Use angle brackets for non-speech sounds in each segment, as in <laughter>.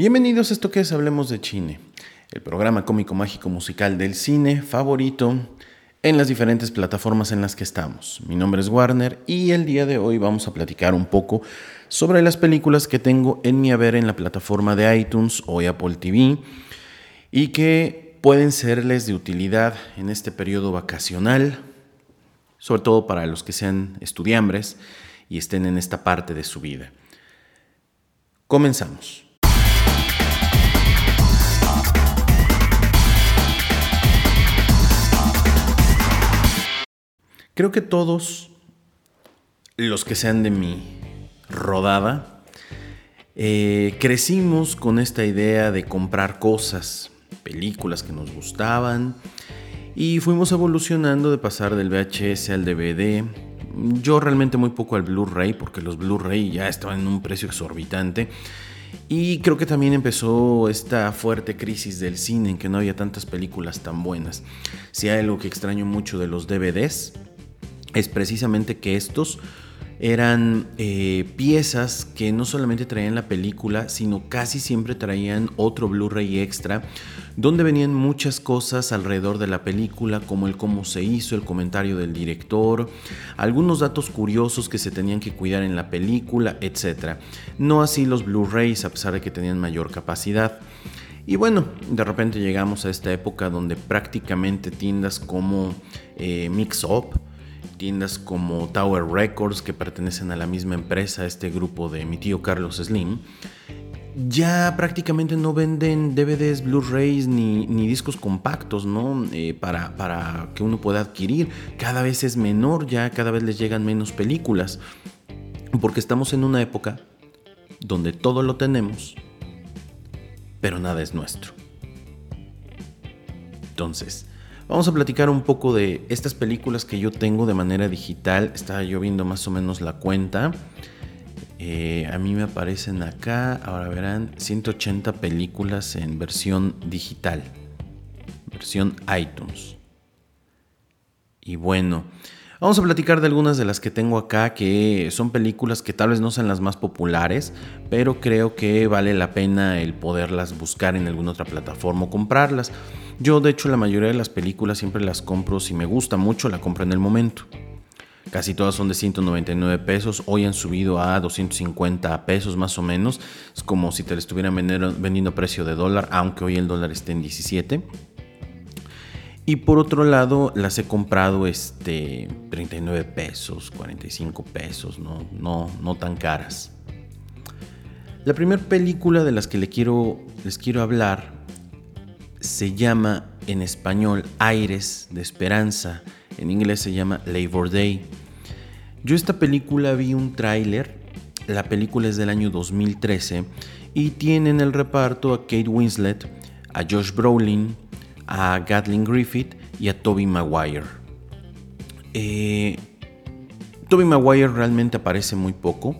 Bienvenidos a esto que es Hablemos de Cine, el programa cómico mágico musical del cine favorito en las diferentes plataformas en las que estamos. Mi nombre es Warner y el día de hoy vamos a platicar un poco sobre las películas que tengo en mi haber en la plataforma de iTunes o Apple TV y que pueden serles de utilidad en este periodo vacacional, sobre todo para los que sean estudiambres y estén en esta parte de su vida. Comenzamos. Creo que todos los que sean de mi rodada, eh, crecimos con esta idea de comprar cosas, películas que nos gustaban, y fuimos evolucionando de pasar del VHS al DVD. Yo realmente muy poco al Blu-ray, porque los Blu-ray ya estaban en un precio exorbitante. Y creo que también empezó esta fuerte crisis del cine en que no había tantas películas tan buenas. Si hay algo que extraño mucho de los DVDs, es precisamente que estos eran eh, piezas que no solamente traían la película, sino casi siempre traían otro Blu-ray extra, donde venían muchas cosas alrededor de la película, como el cómo se hizo, el comentario del director, algunos datos curiosos que se tenían que cuidar en la película, etc. No así los Blu-rays, a pesar de que tenían mayor capacidad. Y bueno, de repente llegamos a esta época donde prácticamente tiendas como eh, Mix Up, tiendas como Tower Records, que pertenecen a la misma empresa, este grupo de mi tío Carlos Slim, ya prácticamente no venden DVDs, Blu-rays ni, discos compactos, ¿no? Eh, para, para que uno pueda adquirir. Cada vez es menor, ya cada vez les llegan menos películas. Porque estamos en una época donde todo lo tenemos, pero nada es nuestro. Entonces, Vamos a platicar un poco de estas películas que yo tengo de manera digital. Estaba yo viendo más o menos la cuenta. Eh, a mí me aparecen acá, ahora verán, 180 películas en versión digital. Versión iTunes. Y bueno, vamos a platicar de algunas de las que tengo acá, que son películas que tal vez no sean las más populares, pero creo que vale la pena el poderlas buscar en alguna otra plataforma o comprarlas. Yo de hecho la mayoría de las películas siempre las compro, si me gusta mucho la compro en el momento. Casi todas son de 199 pesos, hoy han subido a 250 pesos más o menos. Es como si te la estuvieran vendiendo a precio de dólar, aunque hoy el dólar esté en 17. Y por otro lado, las he comprado este 39 pesos, 45 pesos, no, no, no tan caras. La primera película de las que les quiero, les quiero hablar se llama en español Aires de Esperanza, en inglés se llama Labor Day. Yo esta película vi un tráiler, la película es del año 2013 y tiene en el reparto a Kate Winslet, a Josh Brolin, a Gatlin Griffith y a Toby Maguire. Eh, Toby Maguire realmente aparece muy poco,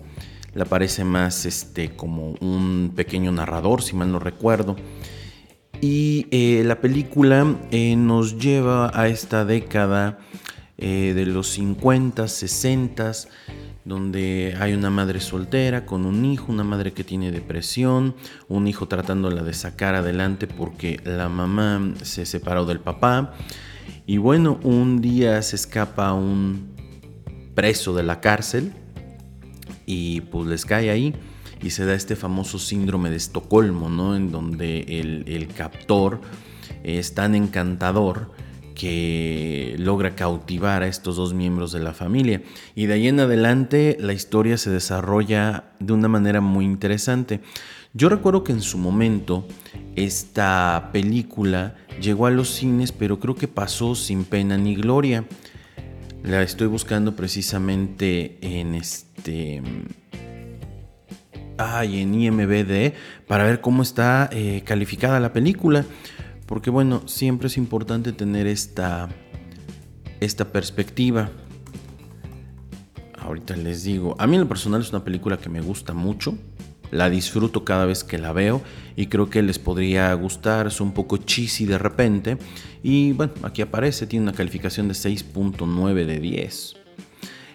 le aparece más este, como un pequeño narrador, si mal no recuerdo. Y eh, la película eh, nos lleva a esta década eh, de los 50, 60, donde hay una madre soltera con un hijo, una madre que tiene depresión, un hijo tratándola de sacar adelante porque la mamá se separó del papá. Y bueno, un día se escapa un preso de la cárcel y pues les cae ahí y se da este famoso síndrome de Estocolmo, ¿no? En donde el, captor es tan encantador que logra cautivar a estos dos miembros de la familia. Y de ahí en adelante la historia se desarrolla de una manera muy interesante. Yo recuerdo que en su momento esta película llegó a los cines, pero creo que pasó sin pena ni gloria. La estoy buscando precisamente en este y en IMBD para ver cómo está eh, calificada la película. Porque bueno, siempre es importante tener esta, esta perspectiva. Ahorita les digo, a mí en lo personal es una película que me gusta mucho. La disfruto cada vez que la veo y creo que les podría gustar. Es un poco cheesy de repente. Y bueno, aquí aparece, tiene una calificación de 6.9 de 10.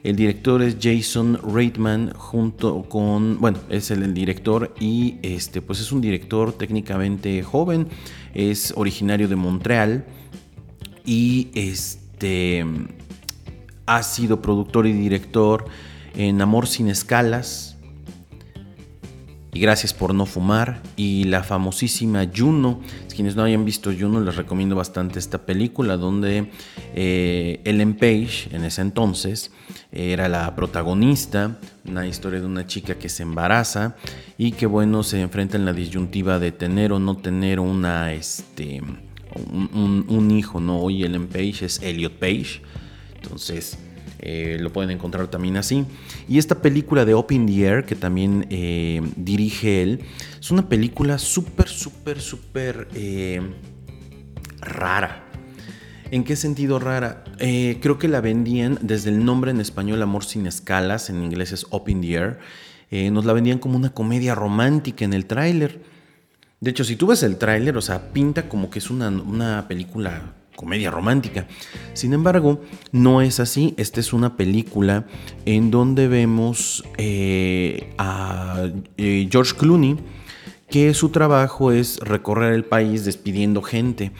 El director es Jason Reitman junto con, bueno, es el, director y este, pues es un director técnicamente joven, es originario de Montreal y este ha sido productor y director en Amor sin escalas, y Gracias por no fumar y la famosísima Juno. Quienes no hayan visto Juno les recomiendo bastante esta película donde eh, Ellen Page en ese entonces era la protagonista, una historia de una chica que se embaraza y que bueno se enfrenta en la disyuntiva de tener o no tener una este un, un hijo, no hoy Ellen Page es Elliot Page. Entonces eh, lo pueden encontrar también así. Y esta película de Up in the Air, que también eh, dirige él, es una película súper, súper, súper eh, rara. ¿En qué sentido rara? creo que la vendían desde el nombre en español Amor sin escalas, en inglés es Up in the Air. nos la vendían como una comedia romántica en el tráiler. De hecho, si tú ves el tráiler, o sea, pinta como que es una, una película comedia romántica. Sin embargo, no es así. Esta es una película en donde vemos eh, a eh, George Clooney que su trabajo es recorrer el país despidiendo gente.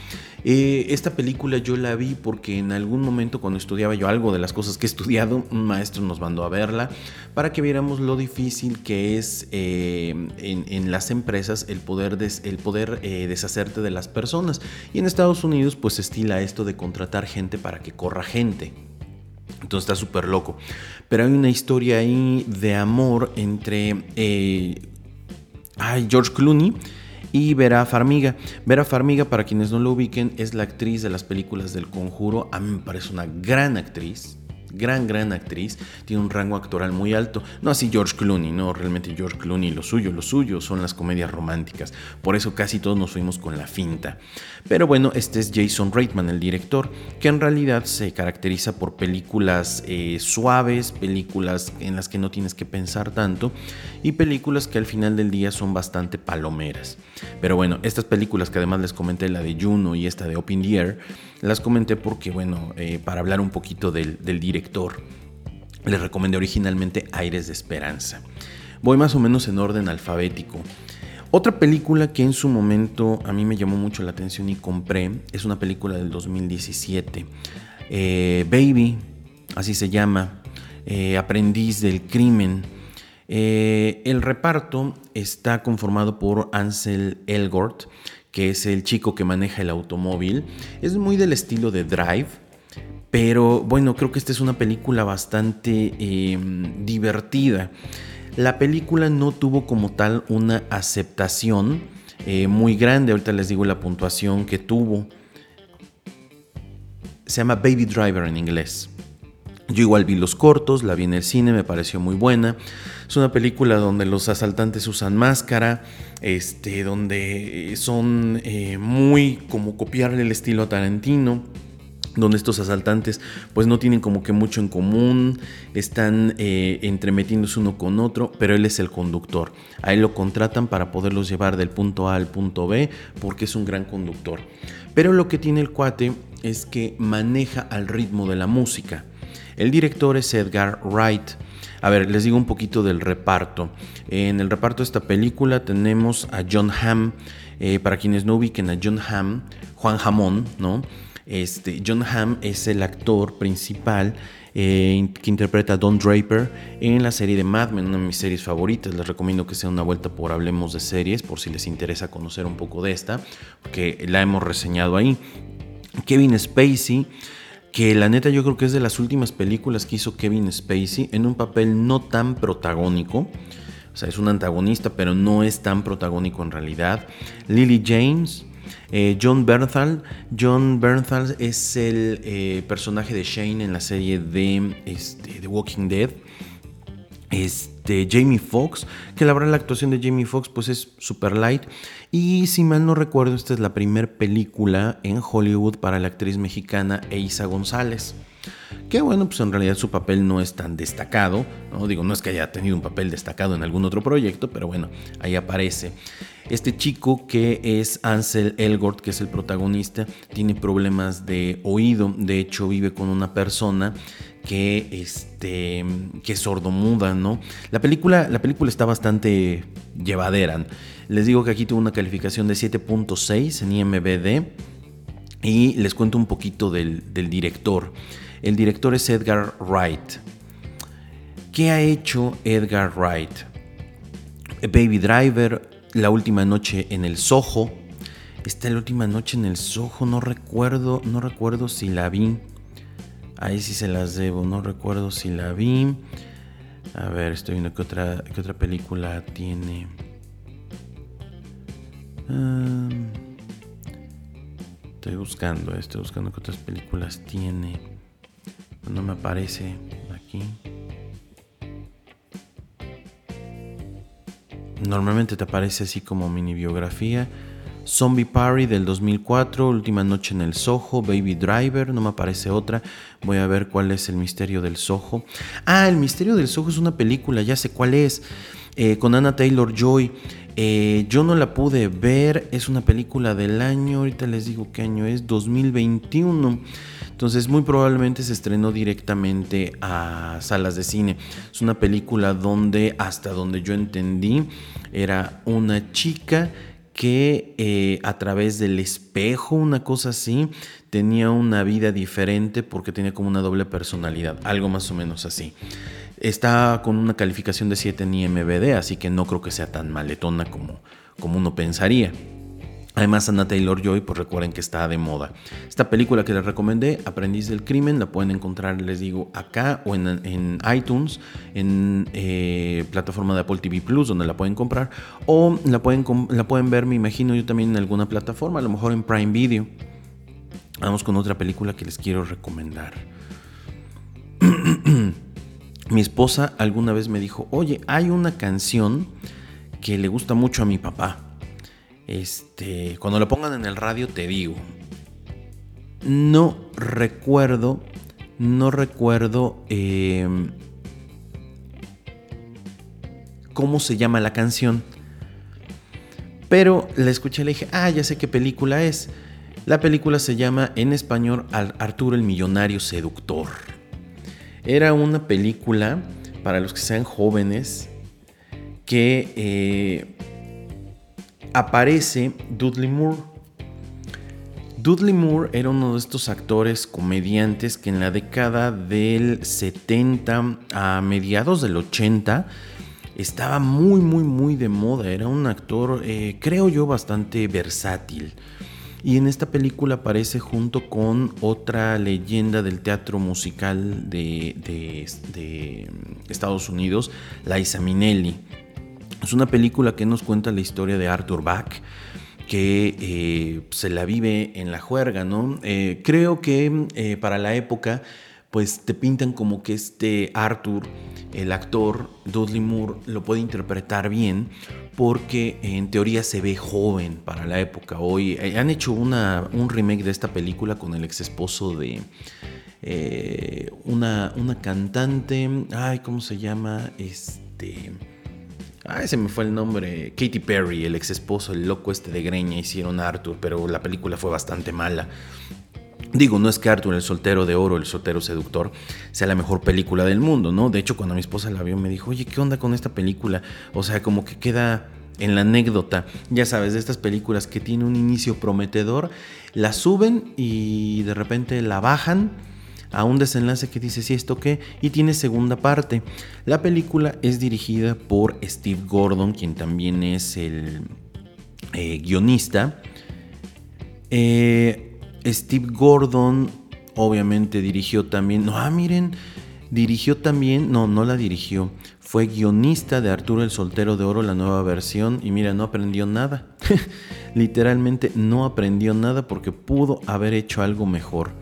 Eh, esta película yo la vi porque en algún momento cuando estudiaba yo algo de las cosas que he estudiado, un maestro nos mandó a verla para que viéramos lo difícil que es eh, en, las empresas el poder, el poder eh, deshacerte de las personas. Y en Estados Unidos pues estila esto de contratar gente para que corra gente. Entonces está súper loco. Pero hay una historia ahí de amor entre George Clooney y Vera Farmiga. Vera Farmiga, para quienes no lo ubiquen, es la actriz de las películas del Conjuro. A mí me parece una gran actriz gran, gran actriz, tiene un rango actoral muy alto. No así George Clooney, no, realmente George Clooney, lo suyo, lo suyo son las comedias románticas. Por eso casi todos nos fuimos con la finta. Pero bueno, este es Jason Reitman, el director, que en realidad se caracteriza por películas eh, suaves, películas en las que no tienes que pensar tanto y películas que al final del día son bastante palomeras. Pero bueno, estas películas que además les comenté, la de Juno y esta de Open the Air, las comenté porque, bueno, eh, para hablar un poquito del, director, les recomendé originalmente Aires de Esperanza. Voy más o menos en orden alfabético. Otra película que en su momento a mí me llamó mucho la atención y compré es una película del 2017. Eh, Baby, así se llama, eh, Aprendiz del Crimen. el reparto está conformado por Ansel Elgort, que es el chico que maneja el automóvil. Es muy del estilo de Drive, pero bueno, creo que esta es una película bastante em, divertida. La película no tuvo como tal una aceptación eh, muy grande, ahorita les digo la puntuación que tuvo. Se llama Baby Driver en inglés. Yo igual vi los cortos, la vi en el cine, me pareció muy buena. Es una película donde los asaltantes usan máscara, este, donde son eh, muy como copiarle el estilo a Tarantino donde estos asaltantes pues no tienen como que mucho en común, están eh, entremetiéndose uno con otro, pero él es el conductor. A él lo contratan para poderlos llevar del punto A al punto B porque es un gran conductor. Pero lo que tiene el cuate es que maneja al ritmo de la música. El director es Edgar Wright. A ver, les digo un poquito del reparto. En el reparto de esta película tenemos a John Hamm. Eh, para quienes no ubiquen a John Hamm, Juan Jamón, ¿no? Este, John Hamm es el actor principal eh, que interpreta a Don Draper en la serie de Mad Men, una de mis series favoritas. Les recomiendo que sea una vuelta por Hablemos de Series, por si les interesa conocer un poco de esta, porque la hemos reseñado ahí. Kevin Spacey que la neta yo creo que es de las últimas películas que hizo Kevin Spacey en un papel no tan protagónico. O sea, es un antagonista, pero no es tan protagónico en realidad. Lily James, eh, John Bernthal. John Bernthal es el eh, personaje de Shane en la serie de este, The Walking Dead. Este, Jamie Foxx, que la verdad la actuación de Jamie Foxx pues es super light. Y si mal no recuerdo, esta es la primera película en Hollywood para la actriz mexicana Eisa González. Que bueno, pues en realidad su papel no es tan destacado, ¿no? Digo, no es que haya tenido un papel destacado en algún otro proyecto, pero bueno, ahí aparece. Este chico que es Ansel Elgort, que es el protagonista, tiene problemas de oído, de hecho vive con una persona que, este, que sordomuda, ¿no? La película, la película está bastante llevadera. Les digo que aquí tuvo una calificación de 7.6 en IMBD y les cuento un poquito del director. El director es Edgar Wright. ¿Qué ha hecho Edgar Wright? Baby Driver, La última noche en el Soho. Está la última noche en el Soho, no recuerdo, no recuerdo si la vi. Ahí sí se las debo, no recuerdo si la vi. A ver, estoy viendo qué otra, qué otra película tiene. Estoy buscando, estoy buscando qué otras películas tiene. No me aparece aquí. Normalmente te aparece así como mini biografía. Zombie Party del 2004, Última Noche en el Soho, Baby Driver, no me aparece otra. Voy a ver cuál es el misterio del Soho. Ah, el misterio del Soho es una película, ya sé cuál es, eh, con Anna Taylor Joy. Eh, yo no la pude ver, es una película del año, ahorita les digo qué año es, 2021. Entonces muy probablemente se estrenó directamente a salas de cine. Es una película donde, hasta donde yo entendí, era una chica que eh, a través del espejo, una cosa así, tenía una vida diferente porque tenía como una doble personalidad, algo más o menos así. Está con una calificación de 7 en IMBD, así que no creo que sea tan maletona como, como uno pensaría. Además, Anna Taylor Joy, pues recuerden que está de moda. Esta película que les recomendé, Aprendiz del Crimen, la pueden encontrar, les digo, acá o en, iTunes, en eh, plataforma de Apple TV Plus, donde la pueden comprar, o la pueden, la pueden ver, me imagino yo también en alguna plataforma, a lo mejor en Prime Video. Vamos con otra película que les quiero recomendar. <clears throat> mi esposa alguna vez me dijo, oye, hay una canción que le gusta mucho a mi papá este, cuando lo pongan en el radio te digo. No recuerdo, no recuerdo em, cómo se llama la canción. Pero la escuché y le dije, ah, ya sé qué película es. La película se llama en español Arturo el Millonario Seductor. Era una película, para los que sean jóvenes, que eh, aparece Dudley Moore. Dudley Moore era uno de estos actores comediantes que en la década del 70 a mediados del 80 estaba muy muy muy de moda. Era un actor, eh, creo yo, bastante versátil. Y en esta película aparece junto con otra leyenda del teatro musical de, de Estados Unidos, Liza Minnelli. Es una película que nos cuenta la historia de Arthur Bach, que eh, se la vive en la juerga, ¿no? Eh, creo que eh, para la época, pues te pintan como que este Arthur, el actor Dudley Moore, lo puede interpretar bien, porque en teoría se ve joven para la época. Hoy han hecho un remake de esta película con el ex esposo de una, una cantante, ay, ¿cómo se llama? Este Ah, ese me fue el nombre. Katy Perry, el ex esposo, el loco este de Greña, hicieron Arthur, pero la película fue bastante mala. Digo, no es que Arthur, el soltero de oro, el soltero seductor, sea la mejor película del mundo, ¿no? De hecho, cuando mi esposa la vio, me dijo, oye, ¿qué onda con esta película? O sea, como que queda en la anécdota, ya sabes, de estas películas que tiene un inicio prometedor, la suben y de repente la bajan a un desenlace que dice si esto qué y tiene segunda parte. La película es dirigida por Steve Gordon, quien también es el eh, guionista. Eh, Steve Gordon obviamente dirigió también, no, ah, miren, dirigió también, no, no la dirigió, fue guionista de Arturo el Soltero de Oro, la nueva versión, y mira, no aprendió nada. <laughs> Literalmente no aprendió nada porque pudo haber hecho algo mejor.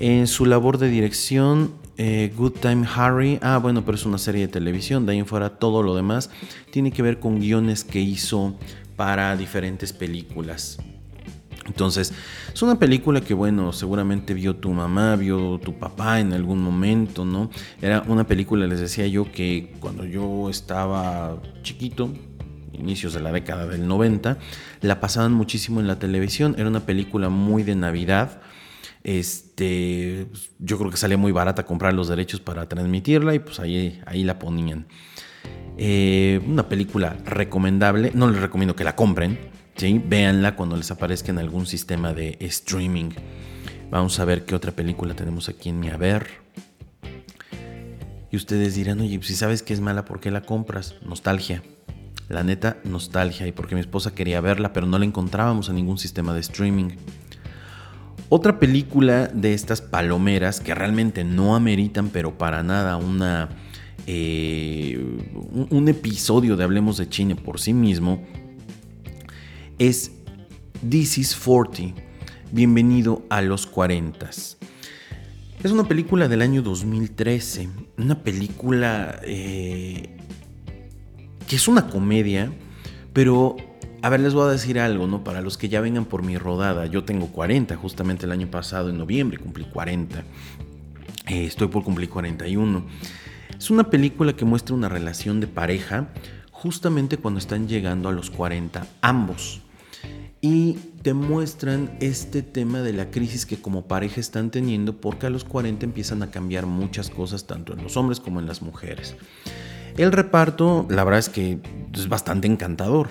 En su labor de dirección, eh, Good Time Harry, ah bueno, pero es una serie de televisión, de ahí en fuera todo lo demás tiene que ver con guiones que hizo para diferentes películas. Entonces, es una película que, bueno, seguramente vio tu mamá, vio tu papá en algún momento, ¿no? Era una película, les decía yo, que cuando yo estaba chiquito, inicios de la década del 90, la pasaban muchísimo en la televisión. Era una película muy de Navidad Este, yo creo que salía muy barata comprar los derechos para transmitirla y pues ahí, ahí la ponían. Eh, una película recomendable, no les recomiendo que la compren, ¿sí? véanla cuando les aparezca en algún sistema de streaming. Vamos a ver qué otra película tenemos aquí en mi haber. Y ustedes dirán, oye, si sabes que es mala, ¿por qué la compras? Nostalgia. La neta, nostalgia. Y porque mi esposa quería verla, pero no la encontrábamos en ningún sistema de streaming. Otra película de estas palomeras que realmente no ameritan, pero para nada, una, eh, un, episodio de Hablemos de Chine por sí mismo, es This is 40. Bienvenido a los 40. Es una película del año 2013, una película eh, que es una comedia, pero a ver, les voy a decir algo, ¿no? Para los que ya vengan por mi rodada, yo tengo 40, justamente el año pasado, en noviembre, cumplí 40. Eh, estoy por cumplir 41. Es una película que muestra una relación de pareja justamente cuando están llegando a los 40 ambos. Y te muestran este tema de la crisis que como pareja están teniendo porque a los 40 empiezan a cambiar muchas cosas tanto en los hombres como en las mujeres. El reparto, la verdad es que es bastante encantador.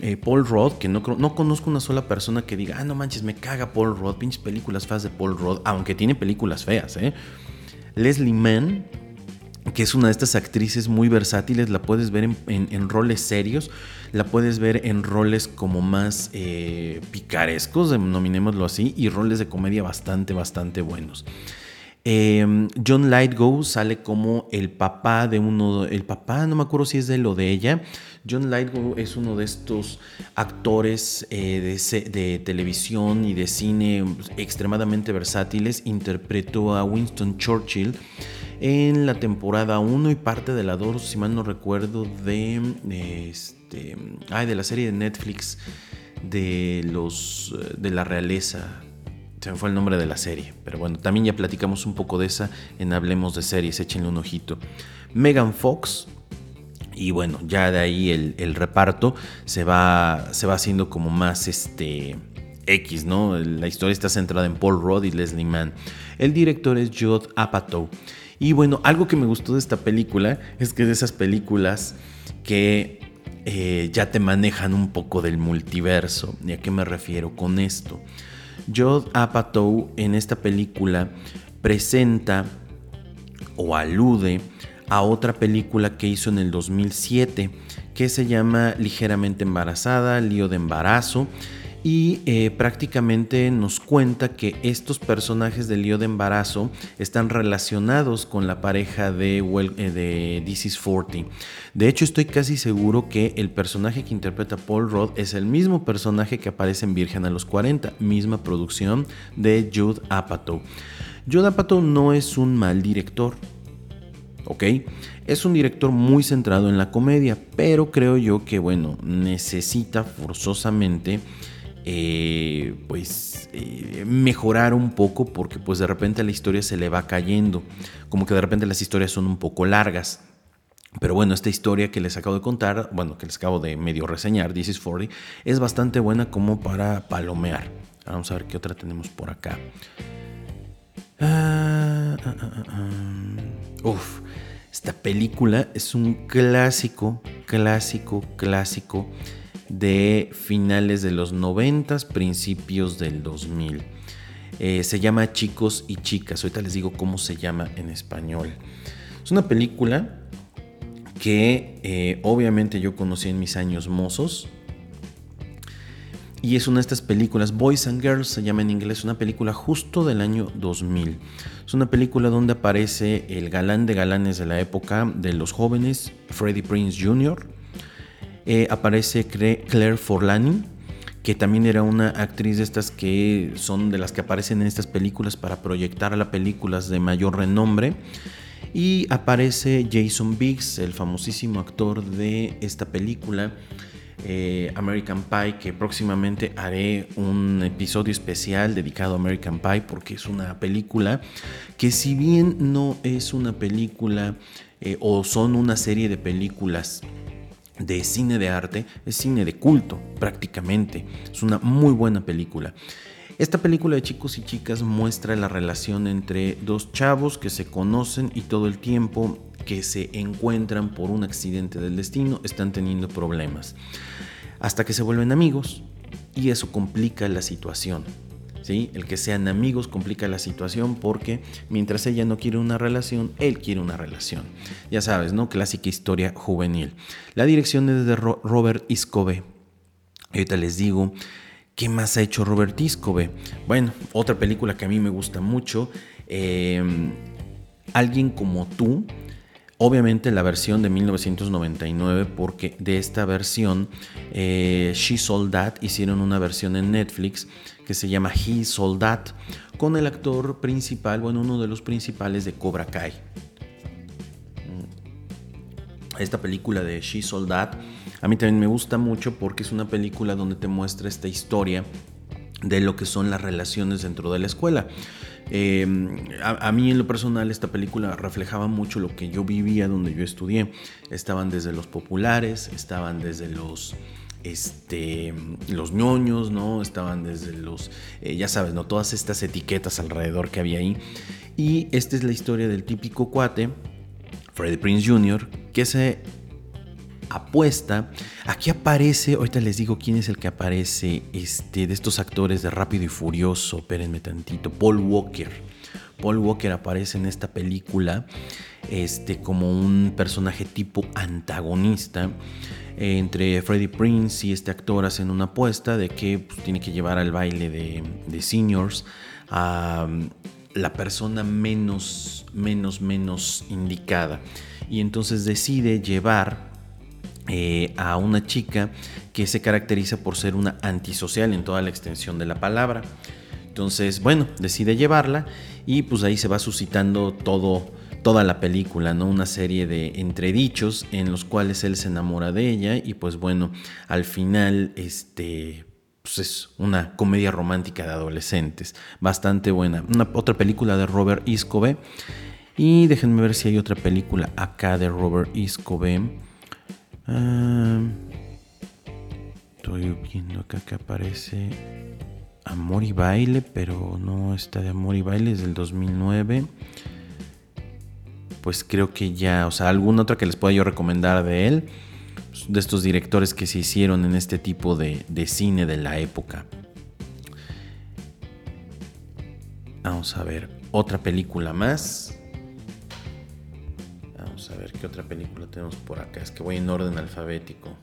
Eh, Paul Rudd, que no, no conozco una sola persona que diga, ah, no manches, me caga Paul Rudd, pinches películas feas de Paul Rudd, aunque tiene películas feas, ¿eh? Leslie Mann, que es una de estas actrices muy versátiles, la puedes ver en, roles serios, la puedes ver en roles como más eh, picarescos, nominémoslo así, y roles de comedia bastante, bastante buenos. Em, John Lightgo sale como el papá de uno, el papá, no me acuerdo si es de él o de ella. John Lightgo es uno de estos actores eh, de, televisión y de cine extremadamente versátiles. Interpretó a Winston Churchill en la temporada 1 y parte de la 2, si mal no recuerdo, de, este, ay, de la serie de Netflix de los de la realeza se me fue el nombre de la serie, pero bueno, también ya platicamos un poco de esa en Hablemos de series, échenle un ojito. Megan Fox, y bueno, ya de ahí el, reparto se va, se va haciendo como más este X, ¿no? La historia está centrada en Paul Rudd y Leslie Mann. El director es Judd Apatow. Y bueno, algo que me gustó de esta película es que es de esas películas que eh, ya te manejan un poco del multiverso. ¿Y a qué me refiero con esto? Judd Apatow en esta película presenta o alude a otra película que hizo en el 2007 que se llama Ligeramente embarazada, lío de embarazo y eh, prácticamente nos cuenta que estos personajes del lío de embarazo están relacionados con la pareja de, eh, de This is 40. De hecho, estoy casi seguro que el personaje que interpreta Paul Rudd es el mismo personaje que aparece en Virgen a los 40, misma producción de Jude Apatow. Jude Apatow no es un mal director, ¿ok? Es un director muy centrado en la comedia, pero creo yo que, bueno, necesita forzosamente eh, pues eh, mejorar un poco porque pues de repente la historia se le va cayendo, como que de repente las historias son un poco largas. Pero bueno, esta historia que les acabo de contar, bueno, que les acabo de medio reseñar, This is 40, es bastante buena como para palomear. Vamos a ver qué otra tenemos por acá. Ah, ah, ah, Esta película es un clásico, clásico, clásico de finales de los 90, principios del 2000. Eh, se llama Chicos y Chicas. Ahorita les digo cómo se llama en español. Es una película que eh, obviamente yo conocí en mis años mozos. Y es una de estas películas, Boys and Girls se llama en inglés, una película justo del año 2000. Es una película donde aparece el galán de galanes de la época de los jóvenes, Freddie Prince Jr., eh, aparece Claire Forlani, que también era una actriz de estas que son de las que aparecen en estas películas para proyectar a las películas de mayor renombre. Y aparece Jason Biggs, el famosísimo actor de esta película. Eh, American Pie, que próximamente haré un episodio especial dedicado a American Pie porque es una película que si bien no es una película eh, o son una serie de películas de cine de arte, es cine de culto prácticamente. Es una muy buena película. Esta película de chicos y chicas muestra la relación entre dos chavos que se conocen y todo el tiempo que se encuentran por un accidente del destino están teniendo problemas. Hasta que se vuelven amigos y eso complica la situación. ¿Sí? El que sean amigos complica la situación porque mientras ella no quiere una relación, él quiere una relación. Ya sabes, ¿no? Clásica historia juvenil. La dirección es de Robert Iscove. Ahorita les digo, ¿qué más ha hecho Robert Iscove? Bueno, otra película que a mí me gusta mucho, eh, Alguien como tú, Obviamente la versión de 1999, porque de esta versión, eh, She Sold That hicieron una versión en Netflix que se llama He Sold That, con el actor principal, bueno, uno de los principales de Cobra Kai. Mm. Esta película de She Sold That a mí también me gusta mucho porque es una película donde te muestra esta historia de lo que son las relaciones dentro de la escuela. Em, a, mí en lo personal esta película reflejaba mucho lo que yo vivía donde yo estudié. Estaban desde los populares, estaban desde los este, los ñoños, ¿no? Estaban desde los, eh, ya sabes, ¿no? Todas estas etiquetas alrededor que había ahí. Y esta es la historia del típico cuate, Freddie Prince Jr., que se apuesta. Aquí aparece, ahorita les digo quién es el que aparece, este, de estos actores de Rápido y Furioso, espérenme tantito, Paul Walker. Paul Walker aparece en esta película este, como un personaje tipo antagonista. Entre Freddie Prince y este actor hacen una apuesta de que pues, tiene que llevar al baile de, de seniors a mm, la persona menos, menos, menos indicada. Y entonces decide llevar eh, a una chica que se caracteriza por ser una antisocial en toda la extensión de la palabra. Entonces, bueno, decide llevarla y pues ahí se va suscitando todo, toda la película, ¿no? Una serie de entredichos en los cuales él se enamora de ella y pues bueno, al final, este, pues es una comedia romántica de adolescentes, bastante buena. Otra película de Robert Iscove y déjenme ver si hay otra película acá de Robert Iscove. Estoy viendo acá que aparece Amor y Baile, pero no está de Amor y Baile, es del 2009. Pues creo que ya, o sea, alguna otra que les pueda yo recomendar de él, pues, de estos directores que se hicieron en este tipo de, de cine de la época. Vamos a ver, otra película más qué otra película tenemos por acá. Es que voy en orden alfabético.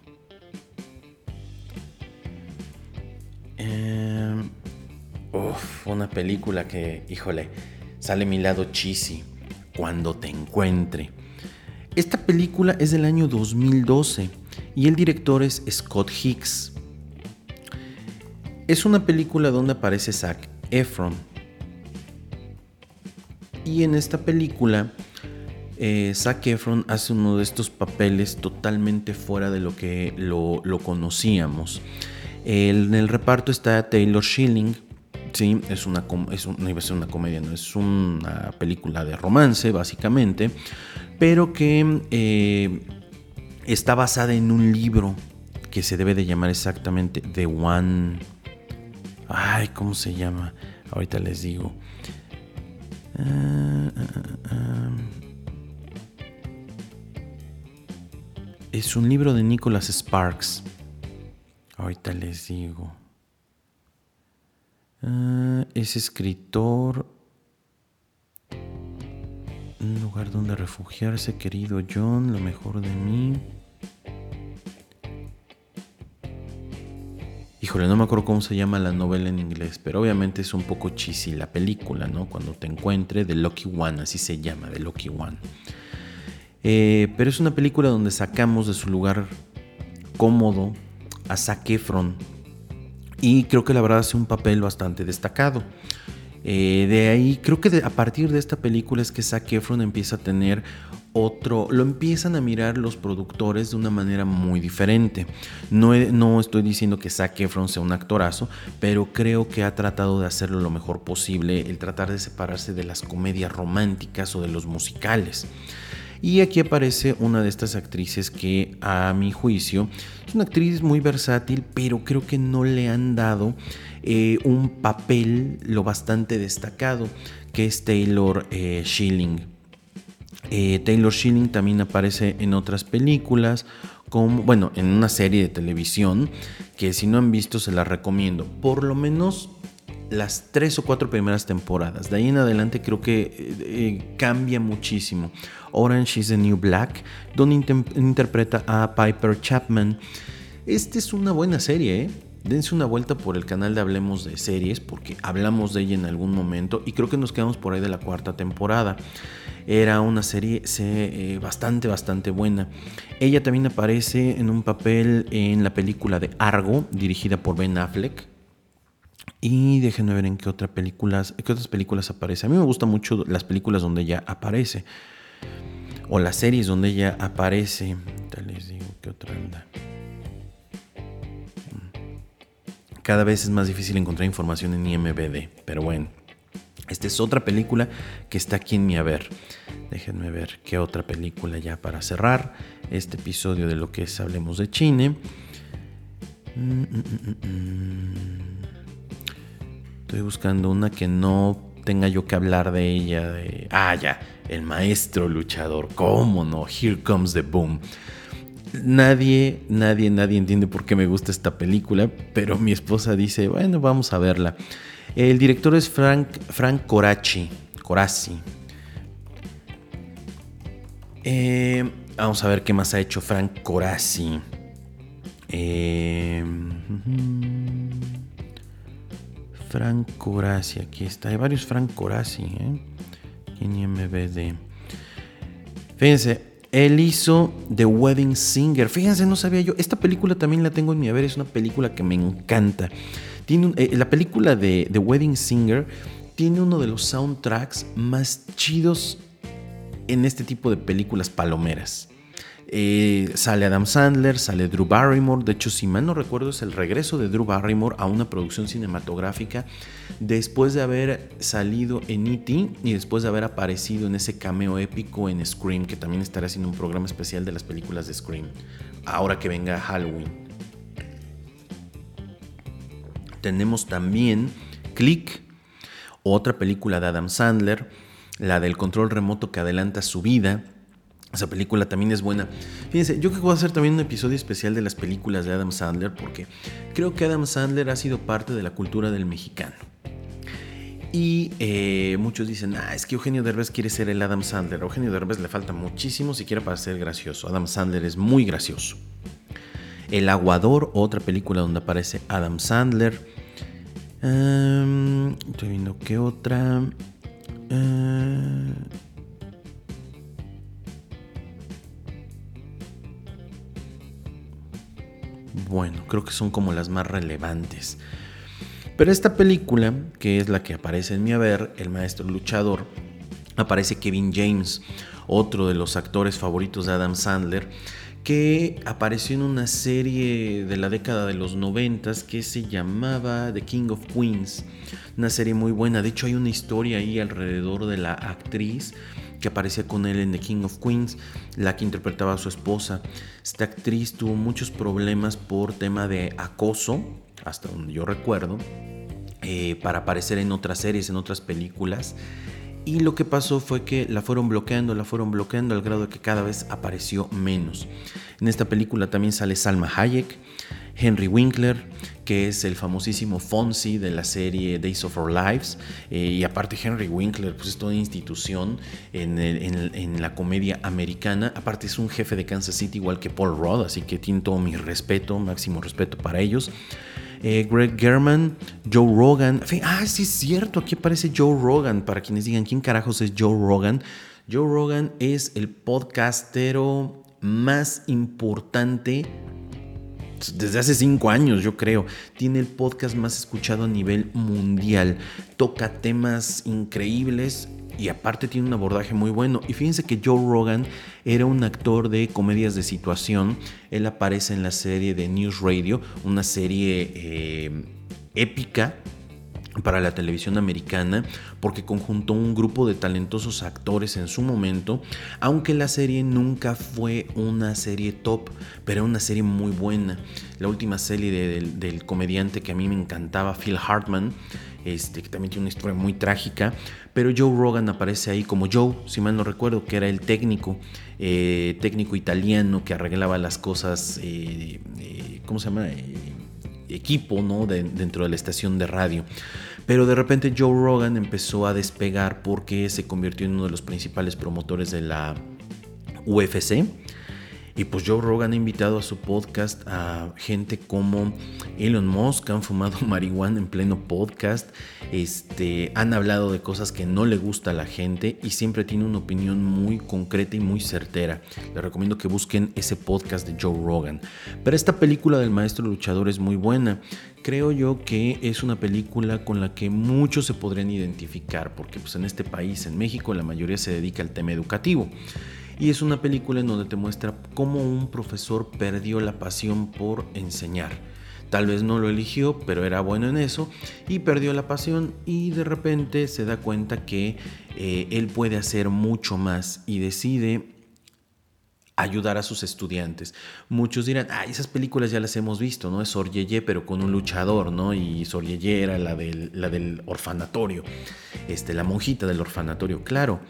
Em, una película que, híjole, sale mi lado cheesy. Cuando te encuentre. Esta película es del año 2012 y el director es Scott Hicks. Es una película donde aparece Zac Efron. Y en esta película eh, Zac Efron hace uno de estos papeles totalmente fuera de lo que lo, conocíamos. en el reparto está Taylor Schilling. Sí, es una, es no iba a ser una comedia, no es una película de romance, básicamente, pero que eh, está basada en un libro que se debe de llamar exactamente The One. Ay, ¿cómo se llama? Ahorita les digo. Ah, Es un libro de Nicholas Sparks. Ahorita les digo. Ah, es escritor. Un lugar donde refugiarse, querido John, lo mejor de mí. Híjole, no me acuerdo cómo se llama la novela en inglés, pero obviamente es un poco cheesy la película, ¿no? Cuando te encuentre, The Lucky One, así se llama, The Lucky One. Eh, pero es una película donde sacamos de su lugar cómodo a Zac Efron. Y creo que la verdad hace un papel bastante destacado. Eh, de ahí, creo que a partir de esta película es que Zac Efron empieza a tener otro, lo empiezan a mirar los productores de una manera muy diferente. No, no estoy diciendo que Zac Efron sea un actorazo, pero creo que ha tratado de hacerlo lo mejor posible, el tratar de separarse de las comedias románticas o de los musicales. Y aquí aparece una de estas actrices que a mi juicio es una actriz muy versátil, pero creo que no le han dado eh, un papel lo bastante destacado, que es Taylor eh, Schilling. Eh, Taylor Schilling también aparece en otras películas, como, bueno, en una serie de televisión, que si no han visto se la recomiendo. Por lo menos las tres o cuatro primeras temporadas. De ahí en adelante creo que cambia muchísimo. Orange is the New Black, donde interpreta a Piper Chapman. Esta es una buena serie, ¿eh? Dense una vuelta por el canal de Hablemos de Series, porque hablamos de ella en algún momento y creo que nos quedamos por ahí de la cuarta temporada. Era una serie eh, bastante, bastante buena. Ella también aparece en un papel en la película de Argo, dirigida por Ben Affleck. Y déjenme ver en qué, otra películas, qué otras películas aparece. A mí me gustan mucho las películas donde ella aparece o las series donde ella aparece. les digo que otra anda. Mm. Cada vez es más difícil encontrar información en IMBD, pero bueno. Esta es otra película que está aquí en mi haber. Déjenme ver qué otra película ya para cerrar este episodio de lo que es Hablemos de Chine. Mm, mm, Estoy buscando una que no tenga yo que hablar de ella. De, ah, ya, el maestro luchador. ¿Cómo no? Here comes the boom. Nadie, nadie, nadie entiende por qué me gusta esta película, pero mi esposa dice, bueno, vamos a verla. El director es Frank, Frank Coraci. Coraci. Eh, vamos a ver qué más ha hecho Frank Coraci. Eh, Frank Coraci, aquí está. Hay varios Frank Coraci, ¿eh? en IMBD. Fíjense, él hizo The Wedding Singer. Fíjense, no sabía yo. Esta película también la tengo en mi haber. Es una película que me encanta. Tiene eh, la película de The Wedding Singer tiene uno de los soundtracks más chidos en este tipo de películas palomeras. Eh, sale Adam Sandler, sale Drew Barrymore. De hecho, si mal no recuerdo, es el regreso de Drew Barrymore a una producción cinematográfica después de haber salido en E.T. y después de haber aparecido en ese cameo épico en Scream, que también estará haciendo un programa especial de las películas de Scream. Ahora que venga Halloween. Tenemos también Click, otra película de Adam Sandler, la del control remoto que adelanta su vida esa película también es buena. Fíjense, yo creo que voy a hacer también un episodio especial de las películas de Adam Sandler porque creo que Adam Sandler ha sido parte de la cultura del mexicano. Y eh, muchos dicen, ah, es que Eugenio Derbez quiere ser el Adam Sandler. A Eugenio Derbez le falta muchísimo siquiera para ser gracioso. Adam Sandler es muy gracioso. El Aguador, otra película donde aparece Adam Sandler. Em, estoy viendo qué otra. Eh, bueno, creo que son como las más relevantes. Pero esta película, que es la que aparece en mi haber, El Maestro Luchador, aparece Kevin James, otro de los actores favoritos de Adam Sandler, que apareció en una serie de la década de los noventas que se llamaba The King of Queens. Una serie muy buena. De hecho, hay una historia ahí alrededor de la actriz que aparecía con él en The King of Queens, la que interpretaba a su esposa. Esta actriz tuvo muchos problemas por tema de acoso, hasta donde yo recuerdo, eh, para aparecer en otras series, en otras películas. Y lo que pasó fue que la fueron bloqueando, la fueron bloqueando al grado de que cada vez apareció menos. En esta película también sale Salma Hayek, Henry Winkler, que es el famosísimo Fonzie de la serie Days of Our Lives. Eh, y aparte Henry Winkler, pues es toda institución en, la comedia americana. Aparte es un jefe de Kansas City igual que Paul Rudd, así que tiene todo mi respeto, máximo respeto para ellos. Eh, Greg German, Joe Rogan. Ah, sí es cierto, aquí aparece Joe Rogan. Para quienes digan, ¿quién carajos es Joe Rogan? Joe Rogan es el podcastero más importante desde hace cinco años, yo creo. Tiene el podcast más escuchado a nivel mundial. Toca temas increíbles y aparte tiene un abordaje muy bueno. Y fíjense que Joe Rogan era un actor de comedias de situación. Él aparece en la serie de News Radio, una serie eh, épica para la televisión americana porque conjuntó un grupo de talentosos actores en su momento, aunque la serie nunca fue una serie top, pero era una serie muy buena. La última serie del, comediante que a mí me encantaba, Phil Hartman, este, que también tiene una historia muy trágica, pero Joe Rogan aparece ahí como Joe, si mal no recuerdo, que era el técnico, eh, técnico italiano que arreglaba las cosas, eh, eh, ¿cómo se llama? Equipo ¿no? dentro de la estación de radio. Pero de repente Joe Rogan empezó a despegar porque se convirtió en uno de los principales promotores de la UFC y pues Joe Rogan ha invitado a su podcast a gente como Elon Musk, han fumado <laughs> marihuana en pleno podcast, este, han hablado de cosas que no le gusta a la gente y siempre tiene una opinión muy concreta y muy certera. Les recomiendo que busquen ese podcast de Joe Rogan. Pero esta película del maestro luchador es muy buena. Creo yo que es una película con la que muchos se podrían identificar, porque pues en este país, en México, la mayoría se dedica al tema educativo. Y es una película en donde te muestra cómo un profesor perdió la pasión por enseñar. Tal vez no lo eligió, pero era bueno en eso y perdió la pasión y de repente se da cuenta que eh, él puede hacer mucho más y decide ayudar a sus estudiantes. Muchos dirán, ah, esas películas ya las hemos visto, ¿no? Es Sor pero con un luchador, ¿no? Y Sor era la del, la del orfanatorio, este, la monjita del orfanatorio, claro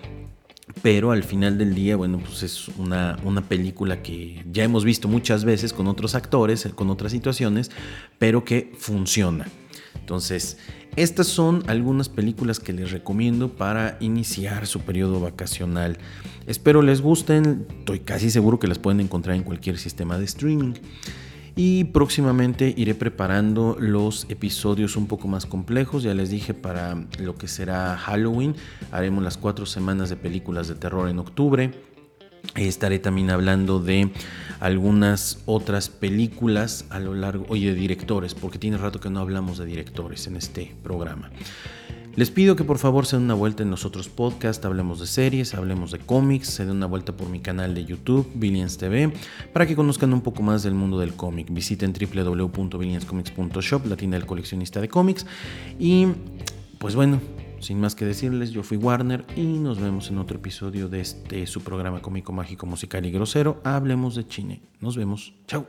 pero al final del día, bueno, pues es una, una, película que ya hemos visto muchas veces con otros actores, con otras situaciones, pero que funciona. Entonces, estas son algunas películas que les recomiendo para iniciar su periodo vacacional. Espero les gusten, estoy casi seguro que las pueden encontrar en cualquier sistema de streaming y próximamente iré preparando los episodios un poco más complejos. Ya les dije para lo que será Halloween. Haremos las cuatro semanas de películas de terror en octubre. Estaré también hablando de algunas otras películas a lo largo, oye, de directores, porque tiene rato que no hablamos de directores en este programa. Les pido que por favor se den una vuelta en los otros podcasts, hablemos de series, hablemos de cómics, se den una vuelta por mi canal de YouTube, Billions TV, para que conozcan un poco más del mundo del cómic. Visiten www.billionscomics.shop, la tienda del coleccionista de cómics. Y pues bueno, sin más que decirles, yo fui Warner y nos vemos en otro episodio de este su programa cómico, mágico, musical y grosero. Hablemos de cine. Nos vemos. Chao.